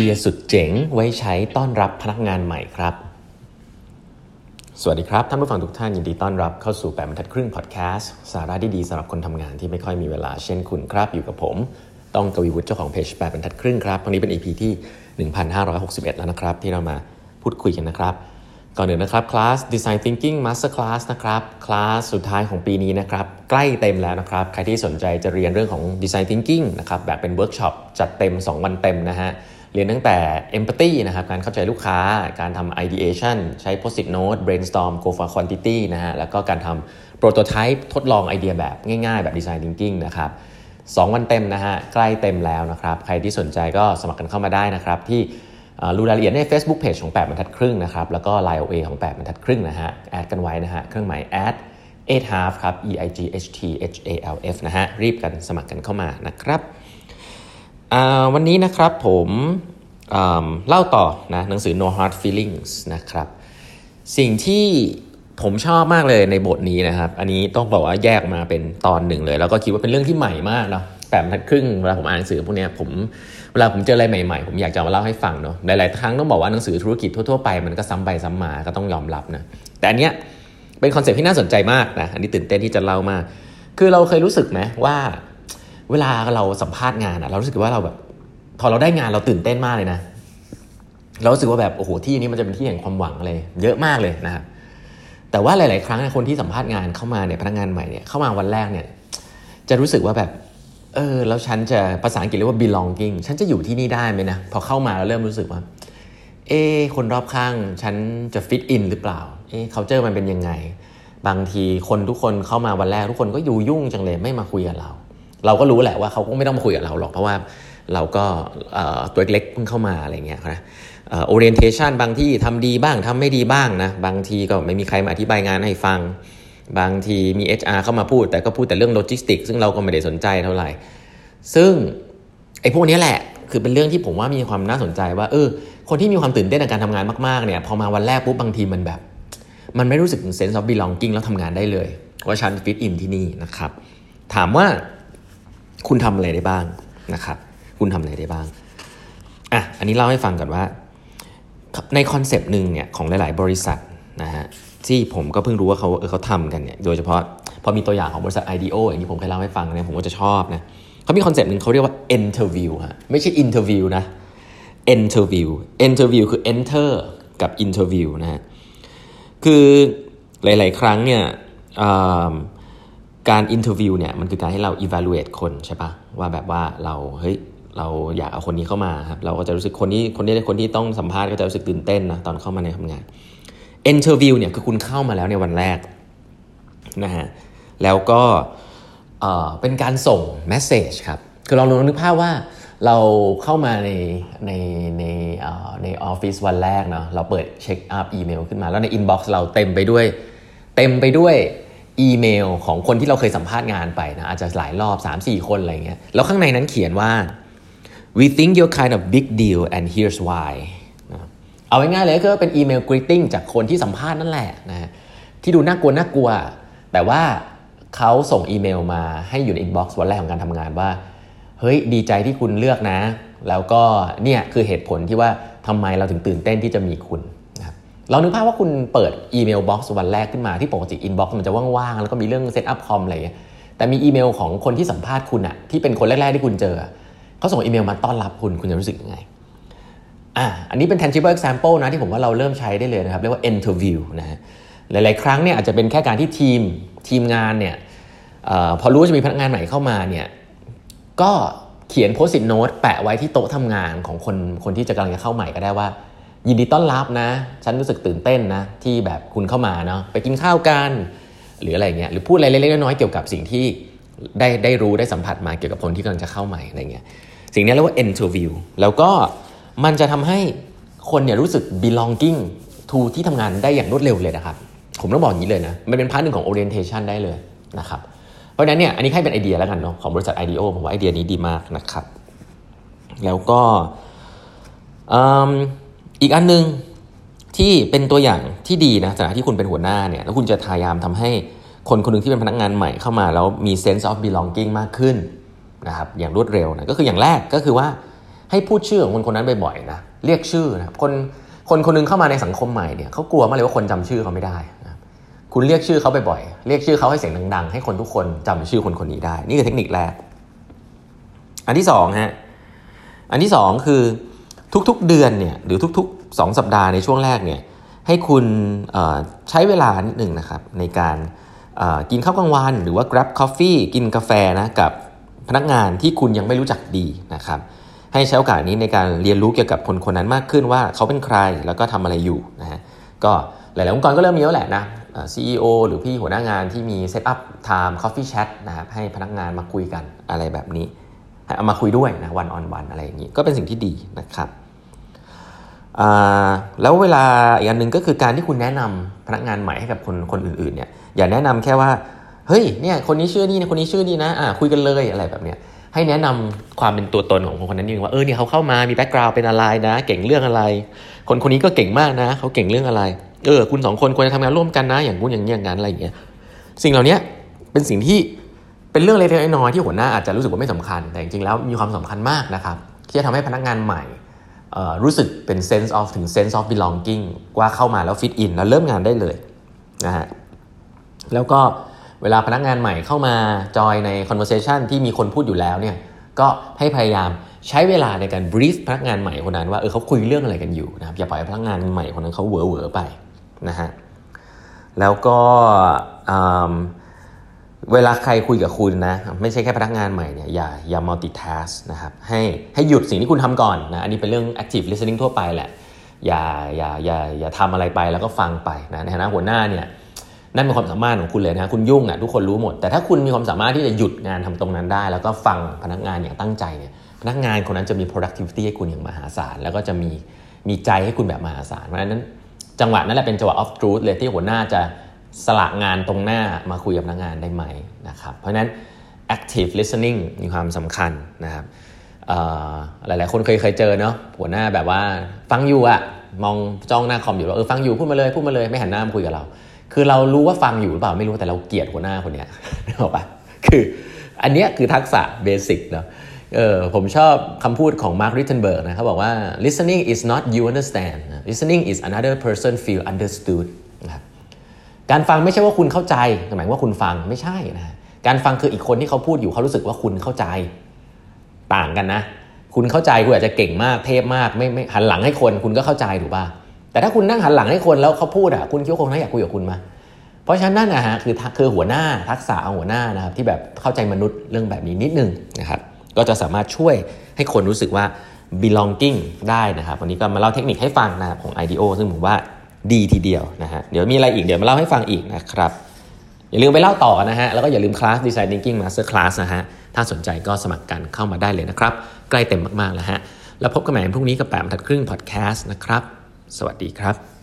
เดียสุดเจ๋งไว้ใช้ต้อนรับพนักงานใหม่ครับ สวัสดีครับ ท่านผู้ฟังทุกท่านยินดีต้อนรับเข้าสู่แปดบรรทัดครึ่งพอดแคสต์สาระดีๆสำหรับคนทำงานที่ไม่ค่อยมีเวลาเช่นคุณครับอยู่กับผม ต้องกวีวุฒิเจ้าของเพจแปดบรรทัดครึ่งครับวันนี้เป็น EP ที่ 1561 แล้วนะครับ ที่เรามาพูดคุยกันนะครับก่อนอื่นนะครับคลาส Design Thinking Master Class นะครับคลาสสุดท้ายของปีนี้นะครับใกล้เต็มแล้วนะครับ ใครที่สนใจจะเรียนเรื่องของ Design Thinking นะครับแบบเป็นเวิร์กช็อปจัดเต็ม 2 วันเต็มนะฮะ เรียนตั้งแต่ empathy นะครับการเข้าใจลูกค้า การทำ ideation ใช้ post-it note brainstorm go for quantity นะฮะแล้วก็การทำ prototype ทดลองไอเดียแบบง่ายๆ แบบ design thinking นะครับ2วันเต็มนะฮะใกล้เต็มแล้วนะครับ ใครที่สนใจก็สมัครกันเข้ามาได้นะครับที่รู้รายละเอียดใน Facebook Page ของ 8บรรทัดครึ่งนะครับแล้วก็ Line OA ของ 8บรรทัดครึ่งนะฮะแอดกันไว้นะฮะเครื่องหมายแอด8 half ครับ e i g h t h a l f นะฮะรีบกันสมัครกันเข้ามานะครับ วันนี้นะครับผมเล่าต่อนะหนังสือ No Hard Feelings นะครับ สิ่งที่ผมชอบมากเลยในบทนี้นะครับ อันนี้ต้องบอกว่าแยกมาเป็นตอนหนึ่งเลย แล้วก็คิดว่าเป็นเรื่องที่ใหม่มากเนาะแปดบรรทัดครึ่งเวลาผมอ่านหนังสือพวกนี้ผมเวลาผมเจออะไรใหม่ๆ ผมอยากจะมาเล่าให้ฟังเนาะหลายๆครั้งต้องบอกว่าหนังสือธุรกิจทั่วๆไปมันก็ซ้ำไปซ้ำมาก็ต้องยอมรับนะแต่อันเนี้ยเป็น concept ที่น่าสนใจมากนะอันนี้ตื่นเต้นที่จะเล่ามากคือเราเคยรู้สึกไหมว่า เวลาเราสัมภาษณ์งานอะเรารู้สึกว่าเราแบบพอเราได้งานเราตื่นเต้นมากเลยนะ เรารู้สึกว่าแบบโอ้โหที่นี้มันจะเป็นที่แห่งความหวังอะไรเยอะมากเลยนะครับแต่ว่าหลาย ๆ ครั้งคนที่สัมภาษณ์งานเข้ามาเนี่ยพนักงานใหม่เนี่ยเข้ามาวันแรกเนี่ยจะรู้สึกว่าแบบเออแล้วฉันจะภาษาอังกฤษเรียกว่า belonging ฉันจะอยู่ที่นี่ได้ไหมนะพอเข้ามาแล้วเริ่มรู้สึกว่า เออคนรอบข้างฉันจะ fit in หรือเปล่าเออ culture มันเป็นยังไง บางทีคนทุกคนเข้ามาวันแรกทุกคนก็อยู่ยุ่งจังเลยไม่มาคุยกับเรา เราก็รู้แหละว่าเขาก็ไม่ต้องมาคุยกับเราหรอกเพราะว่าเราก็ตัวเล็กเพิ่งเข้ามาอะไรเงี้ยนะ orientation บางที่ทำดีบ้างทำไม่ดีบ้างนะ บางทีก็ไม่มีใครมาอธิบายงานให้ฟัง บางทีมี HR เข้ามาพูด แต่ก็พูดแต่เรื่องโลจิสติกซึ่งเราก็ไม่ได้สนใจเท่าไหร่ ซึ่งไอ้พวกนี้แหละ คือเป็นเรื่องที่ผมว่ามีความน่าสนใจว่าเออคนที่มีความตื่นเต้นในการทำงานมากๆเนี่ยพอมาวันแรกปุ๊บบางทีมันแบบ มันไม่รู้สึกถึง sense of belonging แล้วทำงานได้เลย ว่าฉัน fit in ที่นี่นะครับ ถามว่า คุณทำอะไรได้บ้างนะครับ คุณทำอะไรได้บ้างอะอันนี้เล่าให้ฟังก่อนว่า ในคอนเซปต์หนึ่งเนี่ยของหลาย ๆ บริษัทนะฮะที่ผมก็เพิ่งรู้ว่าเขาเออเขาทำกันเนี่ยโดยเฉพาะพอมีตัวอย่างของบริษัท IDEO อย่างที่ผมเคยเล่าให้ฟังเนี่ยผมก็จะชอบนะเขามีคอนเซปต์หนึ่งเขาเรียกว่า interview ฮะไม่ใช่ interview นะ interview interview คือ enter กับ interview นะฮะคือหลาย ๆ ครั้งเนี่ย การ interview เนี่ยมันคือการให้เรา evaluate คนใช่ปะว่าแบบว่าเราเฮ้ยเราอยากเอาคนนี้เข้ามาครับเราก็จะรู้สึกคนนี้คนนี้คนที่ต้องสัมภาษณ์ก็จะรู้สึกตื่นเต้นนะตอนเข้ามาในทำงาน interview เนี่ยคือคุณเข้ามาแล้วในวันแรกนะฮะแล้วก็เป็นการส่ง message ครับคือเราลองนึกภาพว่าเราเข้ามาในในในในออฟฟิศวันแรกเนาะเราเปิด check up อีเมลขึ้นมาแล้วใน inbox เราเต็มไปด้วย เต็มไปด้วย อีเมลของคนที่เราเคยสัมภาษณ์งานไปนะอาจจะหลายรอบ 3-4 คนอะไรเงี้ยแล้วข้างในนั้นเขียนว่า we think you're kind of big deal and here's why เอาง่ายๆเลยก็เป็นอีเมล greeting จากคนที่สัมภาษณ์นั่นแหละนะที่ดูน่ากลัวน่ากลัว แต่ว่าเขาส่งอีเมลมาให้อยู่ใน inbox วันแรกของการทำงานว่า เฮ้ย ดีใจที่คุณเลือกนะ แล้วก็เนี่ยคือเหตุผลที่ว่าทำไมเราถึงตื่นเต้นที่จะมีคุณ เรานึกภาพว่าคุณเปิด email box วันแรกขึ้นมาที่ปกติ inbox มันจะว่างๆ แล้วก็มีเรื่อง set up คอมอะไรแต่มีอีเมลของคนที่สัมภาษณ์คุณอะที่เป็นคนแรก ๆ ที่คุณเจอเขาส่งอีเมลมาต้อนรับคุณคุณจะรู้สึกยังไงอะอันนี้เป็น tangible example นะที่ผมว่าเราเริ่มใช้ได้เลยนะครับ เรียกว่า interview นะฮะหลาย ๆ ครั้งเนี่ยอาจจะเป็นแค่การที่ทีมทีมงานเนี่ยอพอรู้ว่าจะมีพนักงานใหม่เข้ามาเนี่ยก็เขียนโพสต์ t โน้ตแปะไว้ที่โต๊ะทำงานของคนคนที่จะกำลังจะเข้าใหม่ก็ได้ว่า ยินดีต้อนรับนะ ฉันรู้สึกตื่นเต้นนะที่แบบคุณเข้ามาเนาะไปกินข้าวกัน หรืออะไรเงี้ยหรือพูดอะไรเล็กๆน้อยๆเกี่ยวกับสิ่งที่ได้ได้รู้ได้สัมผัสมาเกี่ยวกับคนที่กำลังจะเข้าใหม่อะไรเงี้ยสิ่งนี้เรียกว่า interview แล้วก็มันจะทำให้คนเนี่ยรู้สึก belonging to ที่ทำงานได้อย่างรวดเร็วเลยนะครับ ผมต้องบอกอย่างนี้เลยนะ มันเป็น part หนึ่งของ orientation ได้เลยนะครับเพราะฉะนั้นเนี่ยอันนี้ให้เป็นไอเดียแล้วกันเนาะของบริษัท IDEO ผมว่าไอเดียนี้ดีมากนะครับ แล้วก็ อีกอันนึงที่เป็นตัวอย่างที่ดีนะสถานที่คุณเป็นหัวหน้าเนี่ยแล้วคุณจะพยายามทำให้คนคนหนึ่งที่เป็นพนักงานใหม่เข้ามาแล้วมี sense of belonging มากขึ้นนะครับอย่างรวดเร็วนะก็คืออย่างแรกก็คือว่าให้พูดชื่อของคนคนนั้นบ่อยๆนะเรียกชื่อนะคนคนคนนึงเข้ามาในสังคมใหม่เนี่ยเขากลัวมากเลยว่าคนจำชื่อเขาไม่ได้นะคุณเรียกชื่อเขาบ่อยๆเรียกชื่อเขาให้เสียงดังๆ ให้คนทุกคนจำชื่อคนคนนี้ได้ นี่คือเทคนิคแรก อันที่สองฮะอันที่สองคือ ทุกๆเดือนเนี่ยหรือทุกๆ 2 สัปดาห์ในช่วงแรกเนี่ยให้คุณใช้เวลานิดหนึ่งนะครับในการกินข้าวกลางวัน หรือว่า grab coffee กินกาแฟนะกับพนักงานที่คุณยังไม่รู้จักดีนะครับให้ใช้โอกาสนี้ในการเรียนรู้เกี่ยวกับคนคนนั้นมากขึ้นว่าเขาเป็นใครแล้วก็ทำอะไรอยู่นะฮะก็หลาย ๆ องค์กรก็เริ่มมีแล้วแหละนะ CEO หรือพี่หัวหน้างานที่มี set up time coffee chat นะครับให้พนักงานมาคุยกันอะไรแบบนี้ เอามาคุยด้วยนะ one on one อะไรอย่างนี้ก็เป็นสิ่งที่ดีนะครับแล้วเวลาอีกอันหนึ่งก็คือการที่คุณแนะนำพนักงานใหม่ให้กับคนคนอื่นๆเนี่ยอย่าแนะนำแค่ว่าเฮ้ยเนี่ยคนนี้ชื่อนี่นะคนนี้ชื่อนี่นะอ่าคุยกันเลยอะไรแบบเนี้ยให้แนะนำความเป็นตัวตนของคนคนนั้นนิดนึงว่าเออเนี่ยเขาเข้ามามี background เป็นอะไรนะ เก่งเรื่องอะไร คนคนนี้ก็เก่งมากนะเขาเก่งเรื่องอะไรเออคุณสองคนควรจะทำงานร่วมกันนะ อย่างงู้นอย่างนี้อย่างนั้นอะไรอย่างเงี้ยสิ่งเหล่านี้เป็นสิ่งที่ เป็นเรื่องเล็กๆน้อยๆที่หัวหน้าอาจจะรู้สึกว่าไม่สำคัญ แต่จริงๆแล้วมีความสำคัญมากนะครับที่จะทำให้พนักงานใหม่รู้สึกเป็น sense of ถึง sense of belonging ว่าเข้ามาแล้ว fit in แล้วเริ่มงานได้เลยนะฮะแล้วก็เวลาพนักงานใหม่เข้ามาจอยใน conversation ที่มีคนพูดอยู่แล้วเนี่ยก็ให้พยายามใช้เวลาในการ brief พนักงานใหม่คนนั้นว่าเออเขาคุยเรื่องอะไรกันอยู่นะครับอย่าปล่อยพนักงานใหม่คนนั้นเขาเหวอเหวอไปนะฮะแล้วก็ เวลาใครคุยกับคุณนะ ไม่ใช่แค่พนักงานใหม่เนี่ยอย่าอย่า multitask นะครับให้ให้หยุดสิ่งที่คุณทำก่อนนะอันนี้เป็นเรื่อง active listening ทั่วไปแหละ อย่าอย่าอย่าอย่าทำอะไรไปแล้วก็ฟังไปนะในฐานะหัวหน้าเนี่ยนั่นเป็นความสามารถของคุณเลยนะคุณยุ่งอะทุกคนรู้หมด แต่ถ้าคุณมีความสามารถที่จะหยุดงานทำตรงนั้นได้ แล้วก็ฟังพนักงานอย่างตั้งใจเนี่ยพนักงานคนนั้นจะมี productivity ให้คุณอย่างมหาศาล แล้วก็จะมีมีใจให้คุณแบบมหาศาลเพราะฉะนั้นจังหวะนั้นแหละเป็นจังหวะ of truth เลยที่หัวหน้าจะ สละงานตรงหน้ามาคุยกับพนักงานได้ไหมนะครับ เพราะฉะนั้น active listening มีความสำคัญนะครับหลายๆ คนเคยเคยเจอเนาะหัวหน้าแบบว่าฟังอยู่อะมองจ้องหน้าคอมอยู่ว่าเออฟังอยู่พูดมาเลยพูดมาเลยไม่หันหน้ามาคุยกับเรา คือเรารู้ว่าฟังอยู่หรือเปล่าไม่รู้แต่เราเกลียดหัวหน้าคนเนี้ยนึกออกปะคืออันเนี้ยคือทักษะเบสิกเนาะเออผมชอบคำพูดของมาร์คริทเทนเบิร์กนะเขาบอกว่า listening is not you understand listening is another person feel understood นะครับ การฟังไม่ใช่ว่าคุณเข้าใจหมายว่าคุณฟังไม่ใช่นะ การฟังคืออีกคนที่เขาพูดอยู่เขารู้สึกว่าคุณเข้าใจ ต่างกันนะ คุณเข้าใจคุณอาจจะเก่งมากเทพมากไม่ไม่หันหลังให้คนคุณก็เข้าใจถูกป่ะแต่ถ้าคุณนั่งหันหลังให้คนแล้วเขาพูดอะคุณคิดว่าคนนั้นอยากคุยกับคุณมา เพราะฉะนั้นนั่นนะฮะคือคือหัวหน้าทักษะเอาหัวหน้านะครับที่แบบเข้าใจมนุษย์เรื่องแบบนี้นิดนึงนะครับก็จะสามารถช่วยให้คนรู้สึกว่า belonging ได้นะครับ วันนี้ก็มาเล่าเทคนิคให้ฟังนะครับของ IDEO ซึ่งผมว่า ดีทีเดียวนะฮะเดี๋ยวมีอะไรอีกเดี๋ยวมาเล่าให้ฟังอีกนะครับ อย่าลืมไปเล่าต่อนะฮะ แล้วก็อย่าลืมคลาส Design Thinking Master Class นะฮะ ถ้าสนใจก็สมัครกันเข้ามาได้เลยนะครับ ใกล้เต็มมากๆแล้วฮะ แล้วพบกันใหม่พรุ่งนี้กับแปมทัดครึ่งพอดแคสต์นะครับ สวัสดีครับ